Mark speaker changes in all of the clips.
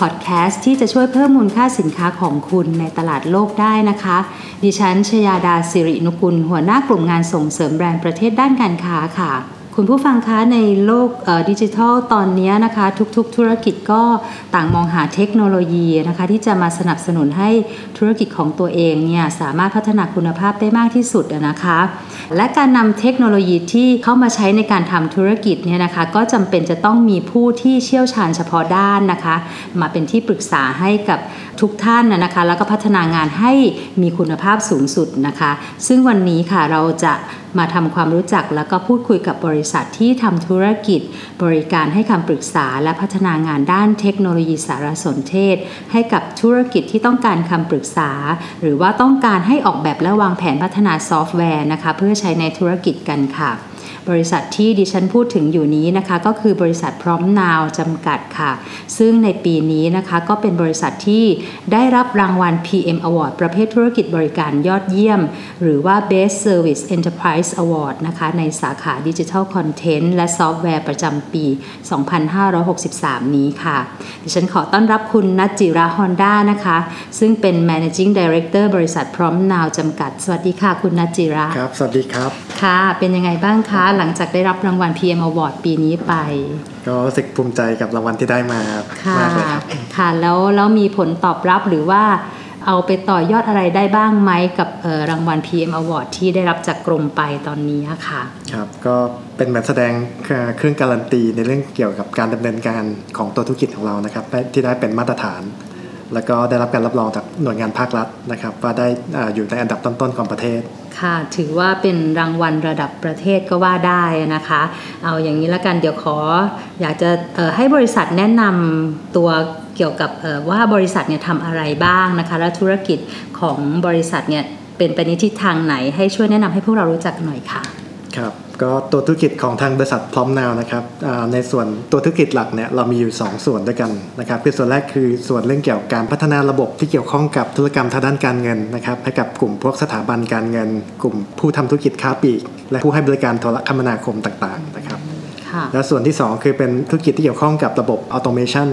Speaker 1: พอดแคสต์ที่จะช่วยเพิ่มมูลค่าสินค้าของคุณในตลาดโลกได้นะคะ ดิฉันชยาดาสิรินุกุล หัวหน้ากลุ่มงานส่งเสริมแบรนด์ประเทศด้านการค้าค่ะ คุณผู้ฟังคะในโลกดิจิทัลตอนนี้นะคะทุกๆ ธุรกิจก็ต่างมองหาเทคโนโลยีนะคะที่จะมาสนับสนุนให้ธุรกิจของตัวเองเนี่ยสามารถพัฒนาคุณภาพได้มากที่สุดนะคะ และการนำเทคโนโลยีที่เข้ามาใช้ในการทำธุรกิจเนี่ยนะคะก็จำเป็นจะต้องมีผู้ที่เชี่ยวชาญเฉพาะด้านนะคะ มาเป็นที่ปรึกษาให้กับทุกท่านนะคะ แล้วก็พัฒนางานให้มีคุณภาพสูงสุดนะคะ ซึ่งวันนี้ค่ะเราจะ มาทำความรู้จักแล้วก็พูดคุยกับบริษัทที่ทำธุรกิจ บริการให้คำปรึกษาและพัฒนางานด้านเทคโนโลยีสารสนเทศ ให้กับธุรกิจที่ต้องการคำปรึกษา หรือว่าต้องการให้ออกแบบและวางแผนพัฒนาซอฟต์แวร์นะคะ เพื่อใช้ในธุรกิจกันค่ะ บริษัทที่ดิฉันพูดถึงอยู่นี้นะคะ ก็คือบริษัทพร้อมนาวจำกัดค่ะ ซึ่งในปีนี้นะคะก็เป็นบริษัทที่ได้รับรางวัล PM Award ประเภทธุรกิจบริการยอดเยี่ยม หรือว่า Best Service Enterprise Award นะคะ ในสาขา Digital Content และซอฟต์แวร์ประจำปี 2563 นี้ค่ะ ดิฉันขอต้อนรับคุณนัจจิราฮอนด้านะคะ ซึ่งเป็น Managing Director บริษัทพร้อมนาวจำกัด สวัสดีค่ะ คุณนัจจิรา
Speaker 2: ครับ สวัสดีครับ
Speaker 1: ค่ะ เป็นยังไงบ้างคะ หลังจากได้รับรางวัล PM Award ปีนี้ไป
Speaker 2: ก็รู้สึกภูมิใจกับรางวัลที่ได้มา
Speaker 1: ค่ะ
Speaker 2: มากเลยครับ
Speaker 1: ค่ะแล้วแล้วมีผลตอบรับหรือว่าเอาไปต่อยอดอะไรได้บ้างไหมกับรางวัล PM Award ที่ได้รับจากกรมไปตอนนี้ค่ะ
Speaker 2: ครับก็เป็นเหมือนแสดงเครื่องการันตีในเรื่องเกี่ยวกับการดำเนินการของตัวธุรกิจของเรานะครับที่ได้เป็นมาตรฐาน แล้วก็ได้รับการรับรองจากหน่วยงานภาครัฐนะครับว่าได้อยู่ในอันดับต้นๆของประเทศ
Speaker 1: ค่ะถือว่าเป็นรางวัลระดับประเทศก็ว่าได้นะคะ เอาอย่างนี้ละกันเดี๋ยวขอ อยากจะให้บริษัทแนะนำตัวเกี่ยวกับว่าบริษัทเนี่ยทำอะไรบ้างนะคะ และธุรกิจของบริษัทเนี่ยเป็นไปในทิศทางไหน ให้ช่วยแนะนำให้พวกเรารู้จักหน่อยค่ะ
Speaker 2: ครับ ก็ตัวธุรกิจของทางบริษัทพร้อมนาวนะครับในส่วนตัวธุรกิจหลักเนี่ยเรามีอยู่ 2 ส่วนด้วยกันนะครับคือส่วนแรกคือส่วนเรื่องเกี่ยวกับการพัฒนาระบบที่เกี่ยวข้องกับธุรกรรมทางด้านการเงินนะครับให้กับกลุ่มพวกสถาบันการเงิน กลุ่มผู้ทำธุรกิจค้าปลีก และผู้ให้บริการโทรคมนาคมต่างๆนะครับและส่วนที่ 2 คือเป็นธุรกิจที่เกี่ยวข้องกับระบบออโตเมชัน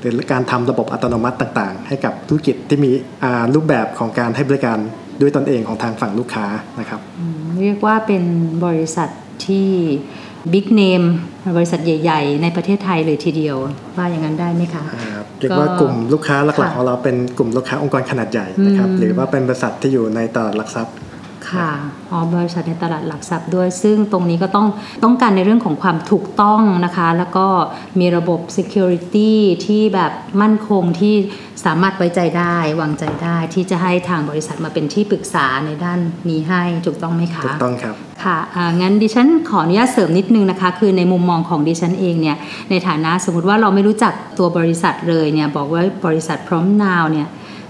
Speaker 2: หรือการทำระบบอัตโนมัติต่างๆ ให้กับธุรกิจที่มีรูปแบบของการให้บริการด้วยตนเองของทางฝั่งลูกค้านะครับ
Speaker 1: เรียกว่าเป็นบริษัท ที่บิ๊กเนมบริษัทใหญ่ ๆ ในประเทศไทยเลยทีเดียว ว่าอย่างนั้นได้ไหมคะ
Speaker 2: เรียกว่ากลุ่มลูกค้าหลักๆของเราเป็นกลุ่มลูกค้าองค์กรขนาดใหญ่นะครับหรือว่าเป็นบริษัทที่อยู่ในตลาดหลักทรัพย์
Speaker 1: ค่ะอ๋อบริษัทในตลาดหลักทรัพย์ด้วย ซึ่งตรงนี้ก็ต้องต้องการในเรื่องของความถูกต้องนะคะ แล้วก็มีระบบ security ที่แบบมั่นคงที่สามารถไว้ใจได้วางใจได้ที่จะให้ทางบริษัทมาเป็นที่ปรึกษาในด้านนี้ให้ถูกต้องไหมคะ
Speaker 2: ถูกต้องครับ
Speaker 1: ค่ะงั้นดิฉันขออนุญาตเสริมนิดนึงนะคะ คือในมุมมองของดิฉันเองเนี่ยในฐานะสมมติว่าเราไม่รู้จักตัวบริษัทเลยเนี่ยบอกว่าบริษัทพร้อมนาวเนี่ย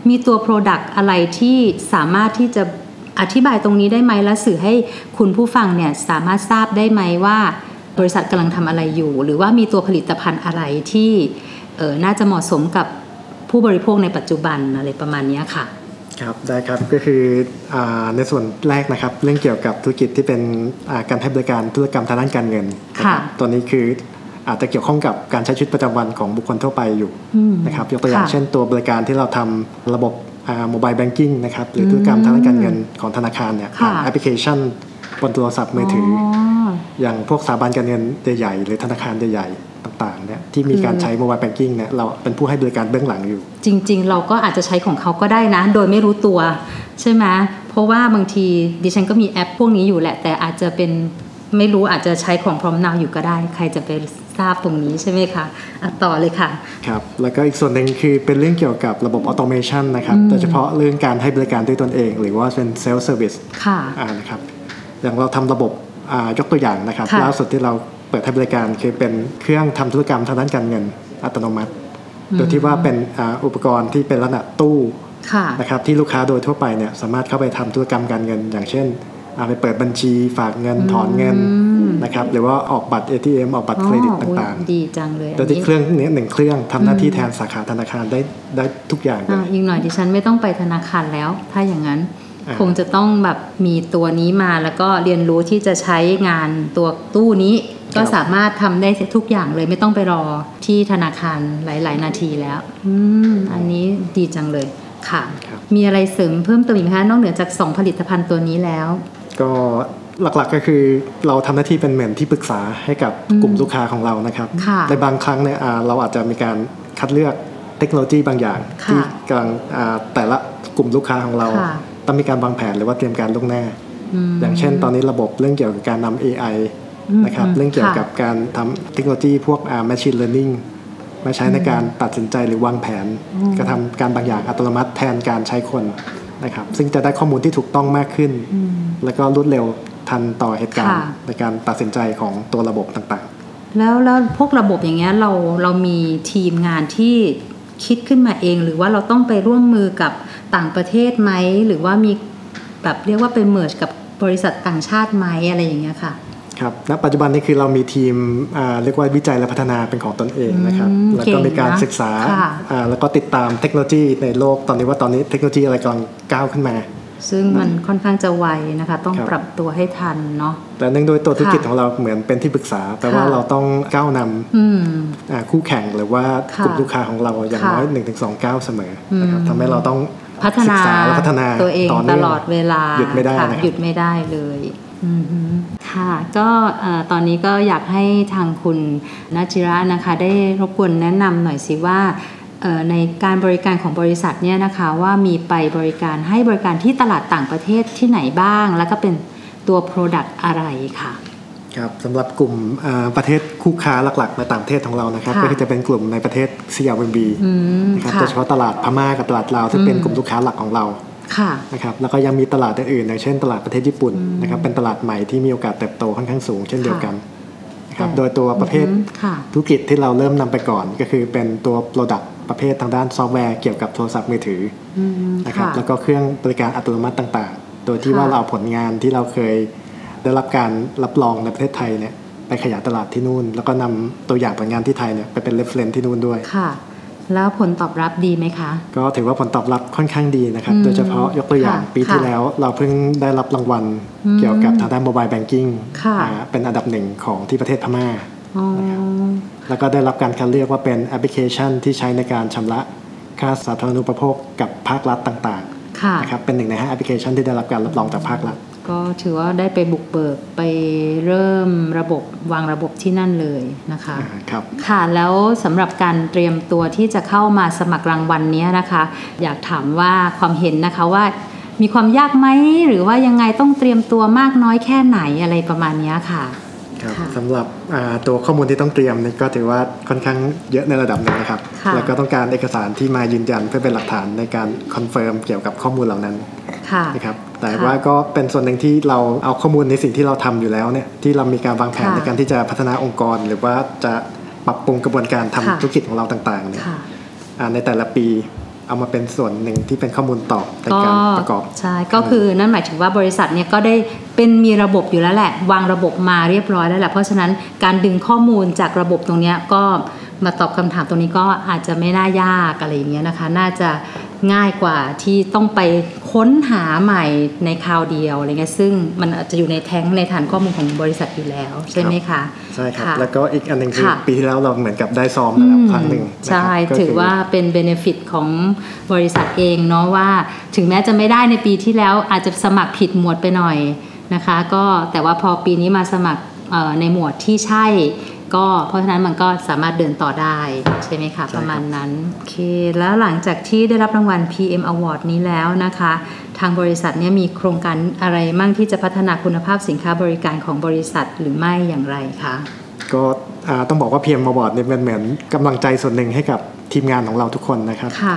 Speaker 1: มีตัว Product อะไรที่สามารถที่จะ อธิบายตรงนี้ได้ไหมและสื่อให้คุณผู้ฟังเนี่ยสามารถทราบได้ไหมว่าบริษัทกำลังทำอะไรอยู่ หรือว่ามีตัวผลิตภัณฑ์อะไรที่เออน่าจะเหมาะสมกับผู้บริโภคในปัจจุบันอะไรประมาณนี้ค่ะ
Speaker 2: ครับได้ครับก็คืออในส่วนแรกนะครับ เรื่องเกี่ยวกับธุรกิจที่เป็นการให้บริการธุรกรรมทางด้านการเงินนะครับตัวนี้คืออาจจะเกี่ยวข้องกับการใช้ชีวิตประจำวันของบุคคลทั่วไปอยู่นะครับยกตัวอย่างเช่นตัวบริการที่เราทำระบบ mobile banking นะครับหรือธุรกรรมทางด้านการเงินของธนาคารเนี่ยผ่านแอปพลิเคชันบนโทรศัพท์มือถือ อย่างพวกสถาบันการเงินใหญ่ๆหรือธนาคารใหญ่ๆต่างๆเนี่ยที่มีการใช้ mobile banking เนี่ยเราเป็นผู้ให้บริการเบื้องหลังอยู่
Speaker 1: จริง ๆ เราก็อาจจะใช้ของเขาก็ได้นะ โดยไม่รู้ตัวใช่ไหมเพราะว่าบางทีดิฉันก็มีแอปพวกนี้อยู่แหละ แต่อาจจะเป็น ไม่รู้อาจจะใช้ของพร้อมนาวอยู่ก็ได้ ใครจะไปทราบตรงนี้ใช่ไหมคะอะต่อเลยค่ะ
Speaker 2: ครับ แล้วก็อีกส่วนหนึ่งคือเป็นเรื่องเกี่ยวกับระบบ automation นะครับโดยเฉพาะเรื่องการให้บริการด้วยตนเอง หรือว่าเป็น self service
Speaker 1: ค่ะ
Speaker 2: นะครับอย่างเราทำระบบยกตัวอย่างนะครับล่าสุดที่เราเปิดให้บริการคือเป็นเครื่องทำธุรกรรมทางด้านการเงินอัตโนมัติ โดยที่ว่าเป็นอุปกรณ์ที่เป็นลักษณะตู้
Speaker 1: ค่ะ
Speaker 2: นะครับที่ลูกค้าโดยทั่วไปเนี่ยสามารถเข้าไปทำธุรกรรมการเงิน อย่างเช่นอ่า ไปเปิดบัญชีฝากเงินถอนเงินนะครับหรือว่าออกบัตร ATM ออกบัตรเครดิต
Speaker 1: อ๋อ
Speaker 2: ต่าง
Speaker 1: อุ๊ยดีจังเลย
Speaker 2: ๆโดยที่เครื่องเนี้หนึ่งเครื่องทำหน้าที่แทนสาขาธนาคารได้ได้ทุกอย่างเล
Speaker 1: อะ
Speaker 2: ย
Speaker 1: อีกหน่อยดิฉันไม่ต้องไปธนาคารแล้ว ถ้าอย่างนั้น
Speaker 2: อ่า
Speaker 1: คงจะต้องแบบมีตัวนี้มาแล้วก็เรียนรู้ที่จะใช้งานตัวตู้นี้ก็สามารถทำได้ทุกอย่างเลยไม่ต้องไปรอที่ธนาคารหลาย ๆ นาทีแล้วอืมอันนี้ดีจังเลยค่ะ
Speaker 2: ครับ
Speaker 1: มีอะไรเสริมเพิ่มเติมอีกไหมคะนอกเหนือจาก 2 ผลิตภัณฑ์ตัวนี้แล้ว
Speaker 2: ก็หลักๆก็คือเราทำหน้าที่เป็นเหมือนที่ปรึกษาให้กับกลุ่มลูกค้าของเรานะครับ
Speaker 1: ค่ะ
Speaker 2: ในบางครั้งเนี่ยอ่าเราอาจจะมีการคัดเลือกเทคโนโลยีบางอย่าง
Speaker 1: ค่ะ
Speaker 2: ที่กำลังอ่าแต่ละกลุ่มลูกค้าของเรา
Speaker 1: ค่ะ
Speaker 2: ต้องมีการวางแผนหรือว่าเตรียมการล่วงหน้า
Speaker 1: ม
Speaker 2: อย่างเช่นตอนนี้ระบบเรื่องเกี่ยวกับการนำ AI
Speaker 1: อืม
Speaker 2: นะครับ
Speaker 1: อืม
Speaker 2: เรื่องเกี่ยว
Speaker 1: ค่ะ
Speaker 2: กับการทำเทคโนโลยีพวกอ่า machine learning มาใช้ในการตัดสินใจหรือวางแผนกระทำการบางอย่างอัตโนมัติแทนการใช้คน นะครับซึ่งจะได้ข้อมูลที่ถูกต้องมากขึ้น แล้วก็รวดเร็วทันต่อเหตุการณ์
Speaker 1: ค่ะ
Speaker 2: ในการตัดสินใจของตัวระบบต่าง
Speaker 1: แล้วแล้วพวกระบบอย่างเงี้ยเราเรามีทีมงานที่คิดขึ้นมาเอง หรือว่าเราต้องไปร่วมมือกับต่างประเทศไหมหรือว่ามีแบบเรียกว่าไป mergeับบริษัทต่างชาติไหมอะไรอย่างเงี้ยค่ะ
Speaker 2: ๆ ครับณปัจจุบันนี้คือเรามีทีมอ่าเรียกว่าวิจัยและพัฒนาเป็นของตนเองนะครับ
Speaker 1: อืม
Speaker 2: แล้วก็มีการ
Speaker 1: เก่งนะ
Speaker 2: ศึกษา
Speaker 1: ค่ะ
Speaker 2: อ่าแล้วก็ติดตามเทคโนโลยีในโลกตอนนี้ว่าตอนนี้เทคโนโลยีอะไรกำลังก้าวขึ้นมา
Speaker 1: ซึ่งมันค่อนข้างจะไวนะคะ ต้อง
Speaker 2: ครับ
Speaker 1: ปรับตัวให้ทันเนาะ
Speaker 2: แต่เนื่องด้วยตัวธุรกิจ
Speaker 1: ค่ะ
Speaker 2: ของเราเหมือนเป็นที่ปรึกษาแปลว่า
Speaker 1: ค่ะ
Speaker 2: เราต้องก้าวนำ
Speaker 1: อืม
Speaker 2: อ่าคู่แข่งหรือว่า
Speaker 1: ค่ะ
Speaker 2: กลุ่มลูกค้าของเราอย่าง
Speaker 1: ค่ะ
Speaker 2: น้อย1นถึงสก้าวเสมอนะครับ
Speaker 1: อืม
Speaker 2: ทำให้เราต้อง
Speaker 1: พัฒ
Speaker 2: ศึ
Speaker 1: นาก
Speaker 2: ษาและพัฒนา
Speaker 1: ตัวเอง
Speaker 2: ต่อ
Speaker 1: ต
Speaker 2: เนื่อง
Speaker 1: ลอดเวลา
Speaker 2: หยุดไม่ได้
Speaker 1: ค่ะ
Speaker 2: นะครับ
Speaker 1: หยุดไม่ได้เลยอือฮึ ค่ะก็เอ่อตอนนี้ก็อยากให้ทางคุณนัจิระนะคะ ได้รบกวนแนะนำหน่อยสิว่าเอ่อในการบริการของบริษัทเนี่ยนะคะว่ามีไปบริการให้บริการที่ตลาดต่างประเทศที่ไหนบ้าง แล้วก็เป็นตัว Product อะไรค่ะ
Speaker 2: ครับสำหรับกลุ่มอ่าประเทศคู่ค้าหลักๆในต่างประเทศของเรานะครับ
Speaker 1: ค่ะ
Speaker 2: ก็คือจะเป็นกลุ่มในประเทศ CLMV
Speaker 1: อืม
Speaker 2: นะครับ
Speaker 1: ค่ะ
Speaker 2: โดยเฉพาะตลาดพม่ากับตลาดลาวซึ่งเป็น
Speaker 1: อืม
Speaker 2: กลุ่มลูกค้าหลักของเรา
Speaker 1: ค่ะ
Speaker 2: นะครับแล้วก็ยังมีตลาดอื่นๆอย่างเช่นตลาดประเทศญี่ปุ่นนะครับเป็นตลาดใหม่ที่มีโอกาสเติบโตค่อนข้างสูงเช่นเดียวกันนะครับ
Speaker 1: แต่
Speaker 2: โดยตัวประเภท
Speaker 1: อืมค่ะ
Speaker 2: ธุรกิจที่เราเริ่มนำไปก่อนก็คือเป็นตัว Product ประเภททางด้านซอฟต์แวร์เกี่ยวกับโทรศัพท์มือถือ
Speaker 1: อืม
Speaker 2: นะครับ
Speaker 1: ค่ะ
Speaker 2: แล้วก็เครื่องบริการอัตโนมัติต่างๆ โดยที่
Speaker 1: ค่ะ
Speaker 2: ว่าเราเอาผลงานที่เราเคยได้รับการรับรองในประเทศไทยเนี่ยไปขยายตลาดที่นู่น แล้วก็นำตัวอย่างผลงานที่ไทยเนี่ยไปเป็น reference ที่นู่นด้วย
Speaker 1: ค่ะ แล้วผลตอบรับดีไหมคะ
Speaker 2: ก็ถือว่าผลตอบรับค่อนข้างดีนะครับ
Speaker 1: อืม
Speaker 2: โดยเฉพาะยกตัวอย่าง
Speaker 1: ค่ะ
Speaker 2: ปีที่
Speaker 1: ค่ะ
Speaker 2: แล้วเราเพิ่งได้รับรางวัล
Speaker 1: อืม
Speaker 2: เกี่ยวกับทางด้าน mobile banking
Speaker 1: ค่ะ
Speaker 2: เป็นอันดับหนึ่งของที่ประเทศพม่า
Speaker 1: อ๋อ
Speaker 2: แล้วก็ได้รับการคัดเลือกว่าเป็นแอปพลิเคชันที่ใช้ในการชำระค่าสาธารณูปโภคกับภาครัฐต่าง
Speaker 1: ค่ะ
Speaker 2: ๆนะครับเป็นหนึ่งในห้าแอปพลิเคชันที่ได้รับการรับรองจากภาครัฐ
Speaker 1: ก็ถือว่าได้ไปบุกเบิกไปเริ่มระบบวางระบบที่นั่นเลยนะคะ
Speaker 2: อ่าครับ
Speaker 1: ค่ะแล้วสำหรับการเตรียมตัวที่จะเข้ามาสมัครรางวัลเนี้ยนะคะ อยากถามว่าความเห็นนะคะว่ามีความยากไหมหรือว่ายังไงต้องเตรียมตัวมากน้อยแค่ไหนอะไรประมาณเนี้ยค่ะ
Speaker 2: ครับ
Speaker 1: ค่ะ
Speaker 2: สำหรับอ่าตัวข้อมูลที่ต้องเตรียมนี่ก็ถือว่าค่อนข้างเยอะในระดับหนึ่งนะครับ
Speaker 1: ค่ะ
Speaker 2: แล้วก็ต้องการเอกสารที่มายืนยันเพื่อเป็นหลักฐานในการ confirm เกี่ยวกับข้อมูลเหล่านั้น
Speaker 1: ค่ะ
Speaker 2: นะครับแต่
Speaker 1: ค่ะ
Speaker 2: ว่าก็เป็นส่วนหนึ่งที่เราเอาข้อมูลในสิ่งที่เราทำอยู่แล้วเนี่ยที่เรามีการวางแผน
Speaker 1: ค่ะ
Speaker 2: ในการที่จะพัฒนาองค์กร หรือว่าจะปรับปรุงกระบวนการทำ
Speaker 1: ค่ะ
Speaker 2: ธุรกิจของเราต่างๆเนี่ย
Speaker 1: ค่ะ
Speaker 2: อ่าในแต่ละปีเอามาเป็นส่วนหนึ่งที่เป็นข้อมูลตอบใน
Speaker 1: ก็
Speaker 2: การประกอบ
Speaker 1: ใช่ก็คือนั่นหมายถึงว่าบริษัทเนี่ยก็ได้เป็นมีระบบอยู่แล้วแหละ วางระบบมาเรียบร้อยแล้วแหละเพราะฉะนั้นการดึงข้อมูลจากระบบตรงเนี้ยก็ มาตอบคำถามตรงนี้ก็อาจจะไม่น่ายากอะไรอย่างเงี้ยนะคะ น่าจะง่ายกว่าที่ต้องไปค้นหาใหม่ในคราวเดียวอะไรเงี้ยซึ่งมันอาจจะอยู่ในแท้งในฐานข้อมูลของบริษัทอยู่แล้ว ใช่ไหมคะ
Speaker 2: ใช่ครับ
Speaker 1: ค่ะ
Speaker 2: แล้วก็อีกอันหนึ่งคือ
Speaker 1: ค่ะ
Speaker 2: ปีที่แล้วเราเหมือนกับได้ซ้อมมาแล้วครั้งหนึ่งนะครับ
Speaker 1: ใช่
Speaker 2: ก็คื
Speaker 1: ถือว่าเป็นเบเนฟิตของบริษัทเองเนาะว่า ถึงแม้จะไม่ได้ในปีที่แล้วอาจจะสมัครผิดหมวดไปหน่อยนะคะ ก็แต่ว่าพอปีนี้มาสมัครเอ่อในหมวดที่ใช่ ก็เพราะฉะนั้นมันก็สามารถเดินต่อได้ใช่ไหมคะประมาณนั้นโอเคแล้วหลังจากที่ได้รับรางวัล PM Award นี้แล้วนะคะ ทางบริษัทเนี่ยมีโครงการอะไรมั่งที่จะพัฒนาคุณภาพสินค้าบริการของบริษัทหรือไม่อย่างไรคะ
Speaker 2: ก็อ่าต้องบอกว่า PM Award เนี่ยเป็นเหมือนกำลังใจส่วนหนึ่งให้กับทีมงานของเราทุกคนนะครับ
Speaker 1: ค่ะ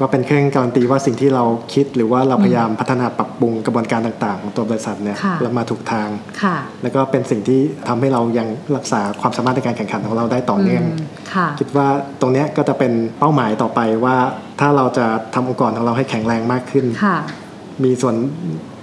Speaker 2: ก็เป็นเครื่องการันตีว่าสิ่งที่เราคิดหรือว่าเราพยายามพัฒนาปรับปรุงกระบวนการต่างๆ ของตัวบริษัทเนี่ย
Speaker 1: ค่ะ
Speaker 2: เรามาถูกทาง
Speaker 1: ค่ะ
Speaker 2: แล้วก็เป็นสิ่งที่ทำให้เรายังรักษาความสามารถในการแข่งขันของเราได้ต่อเนื่อง
Speaker 1: มค่ะ
Speaker 2: คิดว่าตรงเนี้ยก็จะเป็นเป้าหมายต่อไปว่าถ้าเราจะทำองค์กรของเราให้แข็งแรงมากขึ้น
Speaker 1: ค่ะ
Speaker 2: มีส่วน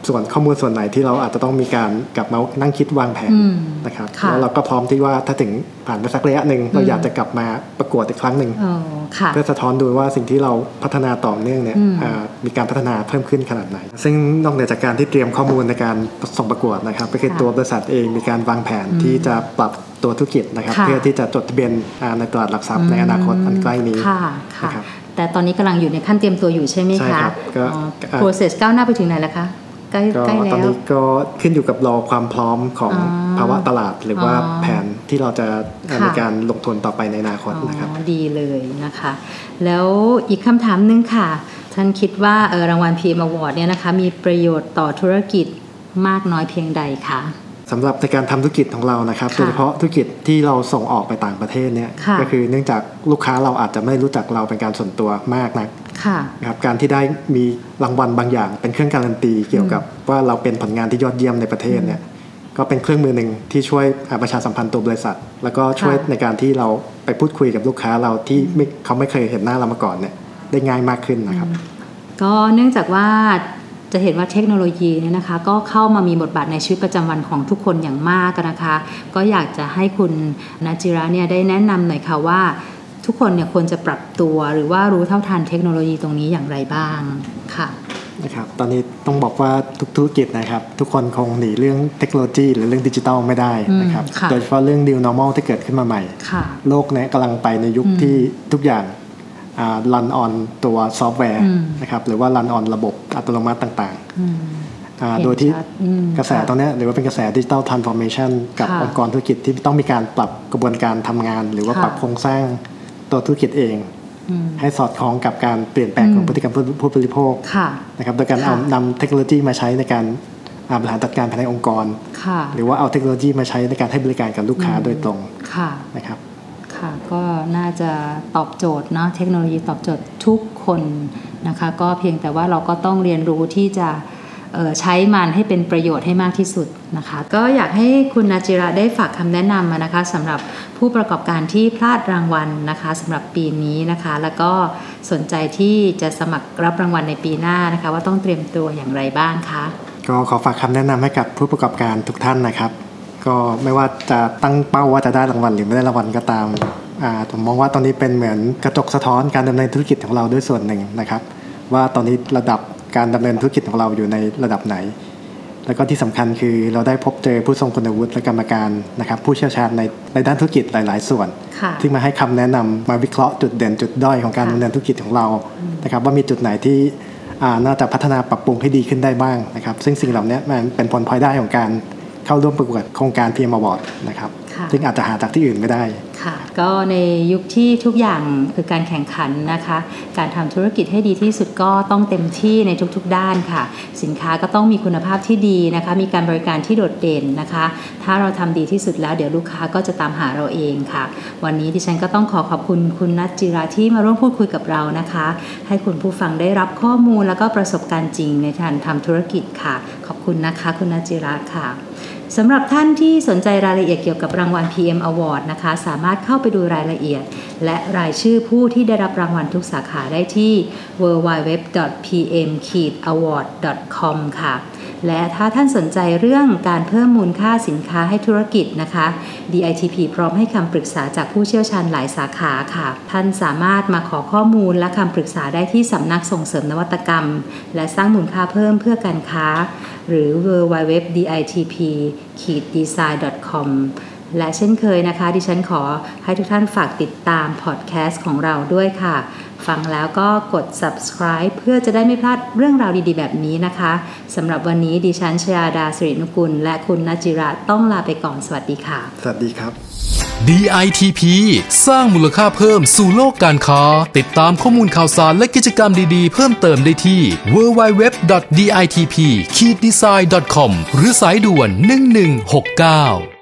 Speaker 2: ส่วนข้อมูลส่วนไหนที่เราอาจจะต้องมีการกลับมานั่งคิดวางแผน
Speaker 1: อืม
Speaker 2: นะครับ
Speaker 1: ค่ะ
Speaker 2: แล้วเราก็พร้อมที่ว่าถ้าถึงผ่านไปสักระยะหนึ่งเราอยากจะกลับมาประกวดอีกครั้งหนึ่ง
Speaker 1: อ๋อค่ะ
Speaker 2: เพื่อสะท้อนดูว่าสิ่งที่เราพัฒนาต่อเนื่องเนี่ย
Speaker 1: อืม
Speaker 2: อ่ามีการพัฒนาเพิ่มขึ้นขนาดไหน ซึ่งนอกเหนือจากการที่เตรียมข้อมูลในการส่งประกวดนะครับก็คือ
Speaker 1: ค่ะ
Speaker 2: ตัวบริษัทเองมีการวางแผนที่จะปรับตัวธุรกิจนะครับ
Speaker 1: ค่ะ
Speaker 2: เพื่อที่จะจดทะเบียนอ่าในตลาดหลักทรัพย์ในอนาคตอันใกล้นี้
Speaker 1: ค่ะค่ะ
Speaker 2: นะครับ
Speaker 1: แต่ตอนนี้กำลังอยู่ในขั้นเตรียมตัวอยู่ใช่ไหม
Speaker 2: ใช่
Speaker 1: คะ
Speaker 2: ครับก็
Speaker 1: อ๋อ
Speaker 2: เอ่อ
Speaker 1: process ก้าวหน้าไปถึงไหนแล้วคะ ใกล้
Speaker 2: ก็
Speaker 1: ใกล้
Speaker 2: ตอน
Speaker 1: แล้ว
Speaker 2: นี้ก็ขึ้นอยู่กับรอความพร้อมของ
Speaker 1: อ๋อ
Speaker 2: ภาวะตลาด หรือว่า
Speaker 1: อ๋อ
Speaker 2: แผนที่เราจะเอ่อ
Speaker 1: ค่ะ
Speaker 2: ในการลงทุนต่อไปในอนาคตนะครับ
Speaker 1: อ๋อดีเลยนะคะ แล้วอีกคำถามหนึงค่ะ ท่านคิดว่าเออรางวัล PM Award เนี่ยนะคะมีประโยชน์ต่อธุรกิจมากน้อยเพียงใดคะ
Speaker 2: สำหรับในการทำธุรกิจของเรานะครับ
Speaker 1: ค่ะ
Speaker 2: โดยเฉพาะธุรกิจที่เราส่งออกไปต่างประเทศเนี่ย
Speaker 1: ค่ะ
Speaker 2: ก็คือเนื่องจากลูกค้าเราอาจจะไม่รู้จักเราเป็นการส่วนตัวมากนัก
Speaker 1: ค่ะ
Speaker 2: นะครับการที่ได้มีรางวัลบางอย่าง เป็นเครื่องการันตีเกี่ยวกับว่าเราเป็นผลงานที่ยอดเยี่ยมในประเทศเนี่ยก็เป็นเครื่องมือหนึ่งที่ช่วยอ่าประชาสัมพันธ์ตัวบริษัท แล้วก็ช่วย
Speaker 1: ค่ะ
Speaker 2: ในการที่เราไปพูดคุยกับลูกค้าเราที่ไม่เขาไม่เคยเห็นหน้าเรามาก่อนเนี่ยได้ง่ายมากขึ้นนะครับ
Speaker 1: ก็เนื่องจากว่า จะเห็นว่าเทคโนโลยีเนี่ยนะคะ ก็เข้ามามีบทบาทในชีวิตประจำวันของทุกคนอย่างมากนะคะ ก็อยากจะให้คุณนัจจิระเนี่ยได้แนะนำหน่อยค่ะว่า ทุกคนเนี่ยควรจะปรับตัวหรือว่ารู้เท่าทันเทคโนโลยีตรงนี้อย่างไรบ้างค่ะ
Speaker 2: นะครับตอนนี้ต้องบอกว่าทุกธุรกิจนะครับ ทุกคนคงหนีเรื่องเทคโนโลยี หรือเรื่องดิจิทัลไม่ได้นะครับ
Speaker 1: อืมค่ะ
Speaker 2: โดยเฉพาะเรื่อง new normal ที่เกิดขึ้นมาใหม่
Speaker 1: ค่ะ
Speaker 2: โลกเนี้ยกำลังไปในยุค
Speaker 1: อืม
Speaker 2: ที่ทุกอย่าง run on ตัวซอฟต์แวร์
Speaker 1: อืม
Speaker 2: นะครับหรือว่า run on ระบบอัตโนมัติต่าง
Speaker 1: อืม
Speaker 2: ๆอ่า
Speaker 1: เห็น
Speaker 2: โดยที่
Speaker 1: ชัดอืม
Speaker 2: กระแส
Speaker 1: ค่ะ
Speaker 2: ตรงเนี้ยหรือว่าเป็นกระแสดิจิ t a ลทรานส์ฟอร์เมชันกับ
Speaker 1: ค่ะ
Speaker 2: องค์กรธุรกิจที่ต้องมีการปรับกระบวนการทำงาน หรือว่า
Speaker 1: ค่ะ
Speaker 2: ปรับโครงสร้างตัวธุรกิจเอง
Speaker 1: อืม
Speaker 2: ให้สอดคล้องกับการเปลี่ยนแปลงของ
Speaker 1: อืม
Speaker 2: พฤติกรรมผู้ผู้บริโภค
Speaker 1: ค่ะ
Speaker 2: นะครับโดยการ
Speaker 1: ค่ะ
Speaker 2: เอานำเทคโนโลยีมาใช้ในการอ่าบริหารจัดการภายในองค์กร
Speaker 1: ค่ะ
Speaker 2: หรือว่าเอาเทคโนโลยีมาใช้ในการให้บริการกับลูกค้า
Speaker 1: อืม
Speaker 2: โดยตรง
Speaker 1: ค่ะ
Speaker 2: นะครับ
Speaker 1: ค่ะก็น่าจะตอบโจทย์เนาะเทคโนโลยีตอบโจทย์ทุกคนนะคะก็เพียงแต่ว่าเราก็ต้องเรียนรู้ที่จะใช้มันให้เป็นประโยชน์ให้มากที่สุดนะคะ ก็อยากให้คุณนาจิระได้ฝากคำแนะนำนะคะสำหรับผู้ประกอบการที่พลาดรางวัลนะคะสำหรับปีนี้นะคะ แล้วก็สนใจที่จะสมัครรับรางวัลในปีหน้านะคะ ว่าต้องเตรียมตัวอย่างไรบ้างคะ
Speaker 2: ก็ขอฝากคำแนะนำให้กับผู้ประกอบการทุกท่านนะครับ ก็ไม่ว่าจะตั้งเป้าว่าจะได้รางวัลหรือไม่ได้รางวัลก็ตามอ่าผมมองว่าตอนนี้เป็นเหมือนกระจกสะท้อนการดำเนินธุรกิจของเราด้วยส่วนหนึ่งนะครับ ว่าตอนนี้ระดับการดำเนินธุรกิจของเราอยู่ในระดับไหน แล้วก็ที่สำคัญคือเราได้พบเจอผู้ทรงคุณวุฒิและกรรมการนะครับผู้เชี่ยวชาญในในด้านธุรกิจหลาย ๆ ส่วน
Speaker 1: ค่ะ
Speaker 2: ที่มาให้คำแนะนำมาวิเคราะห์จุดเด่นจุดด้อยของการ
Speaker 1: ค่ะ
Speaker 2: ดำเนินธุรกิจของเรานะครับว่ามีจุดไหนที่อ่าน่าจะพัฒนาปรับปรุงให้ดีขึ้นได้บ้างนะครับ ซึ่งสิ่งเหล่านี้มันเป็นผลพลอยได้ของการ เข้าร่วมประกวดโครงการ PM Award นะครับ
Speaker 1: ค่ะ
Speaker 2: ซึ่งอาจจะหาจากที่อื่นไม่ได้
Speaker 1: ค่ะก็ในยุคที่ทุกอย่างคือการแข่งขันนะคะ การทำธุรกิจให้ดีที่สุดก็ต้องเต็มที่ในทุกๆ ด้านค่ะ สินค้าก็ต้องมีคุณภาพที่ดีนะคะ มีการบริการที่โดดเด่นนะคะ ถ้าเราทำดีที่สุดแล้วเดี๋ยวลูกค้าก็จะตามหาเราเองค่ะ วันนี้ดิฉันก็ต้องขอขอบคุณคุณนัทจิราที่มาร่วมพูดคุยกับเรานะคะ ให้คุณผู้ฟังได้รับข้อมูลแล้วก็ประสบการณ์จริงในการทำธุรกิจค่ะ ขอบคุณนะคะ คุณนัทจิราค่ะ สำหรับท่านที่สนใจรายละเอียดเกี่ยวกับรางวัล PM Award นะคะ สามารถเข้าไปดูรายละเอียด และรายชื่อผู้ที่ได้รับรางวัลทุกสาขาได้ที่ www.pm-award.com ค่ะ และถ้าท่านสนใจเรื่องการเพิ่มมูลค่าสินค้าให้ธุรกิจนะคะ DITP พร้อมให้คำปรึกษาจากผู้เชี่ยวชาญหลายสาขาค่ะ ท่านสามารถมาขอข้อมูลและคำปรึกษาได้ที่สำนักส่งเสริมนวัตกรรม และสร้างมูลค่าเพิ่มเพื่อการค้า หรือ www.ditp-design.com และเช่นเคยนะคะ ดิฉันขอให้ทุกท่านฝากติดตามพอดแคสต์ของเราด้วยค่ะ ฟังแล้วก็กด subscribe เพื่อจะได้ไม่พลาดเรื่องราวดีๆ แบบนี้นะคะสำหรับวันนี้ดิฉันชยาดาสิรินุกุล และคุณนจิระต้องลาไปก่อนสวัสดีค่ะ
Speaker 2: สวัสดีครับ
Speaker 3: DITP สร้างมูลค่าเพิ่มสู่โลกการค้า ติดตามข้อมูลข่าวสารและกิจกรรมดีๆ เพิ่มเติมได้ที่ www.ditp-design.com หรือสายด่วน 1169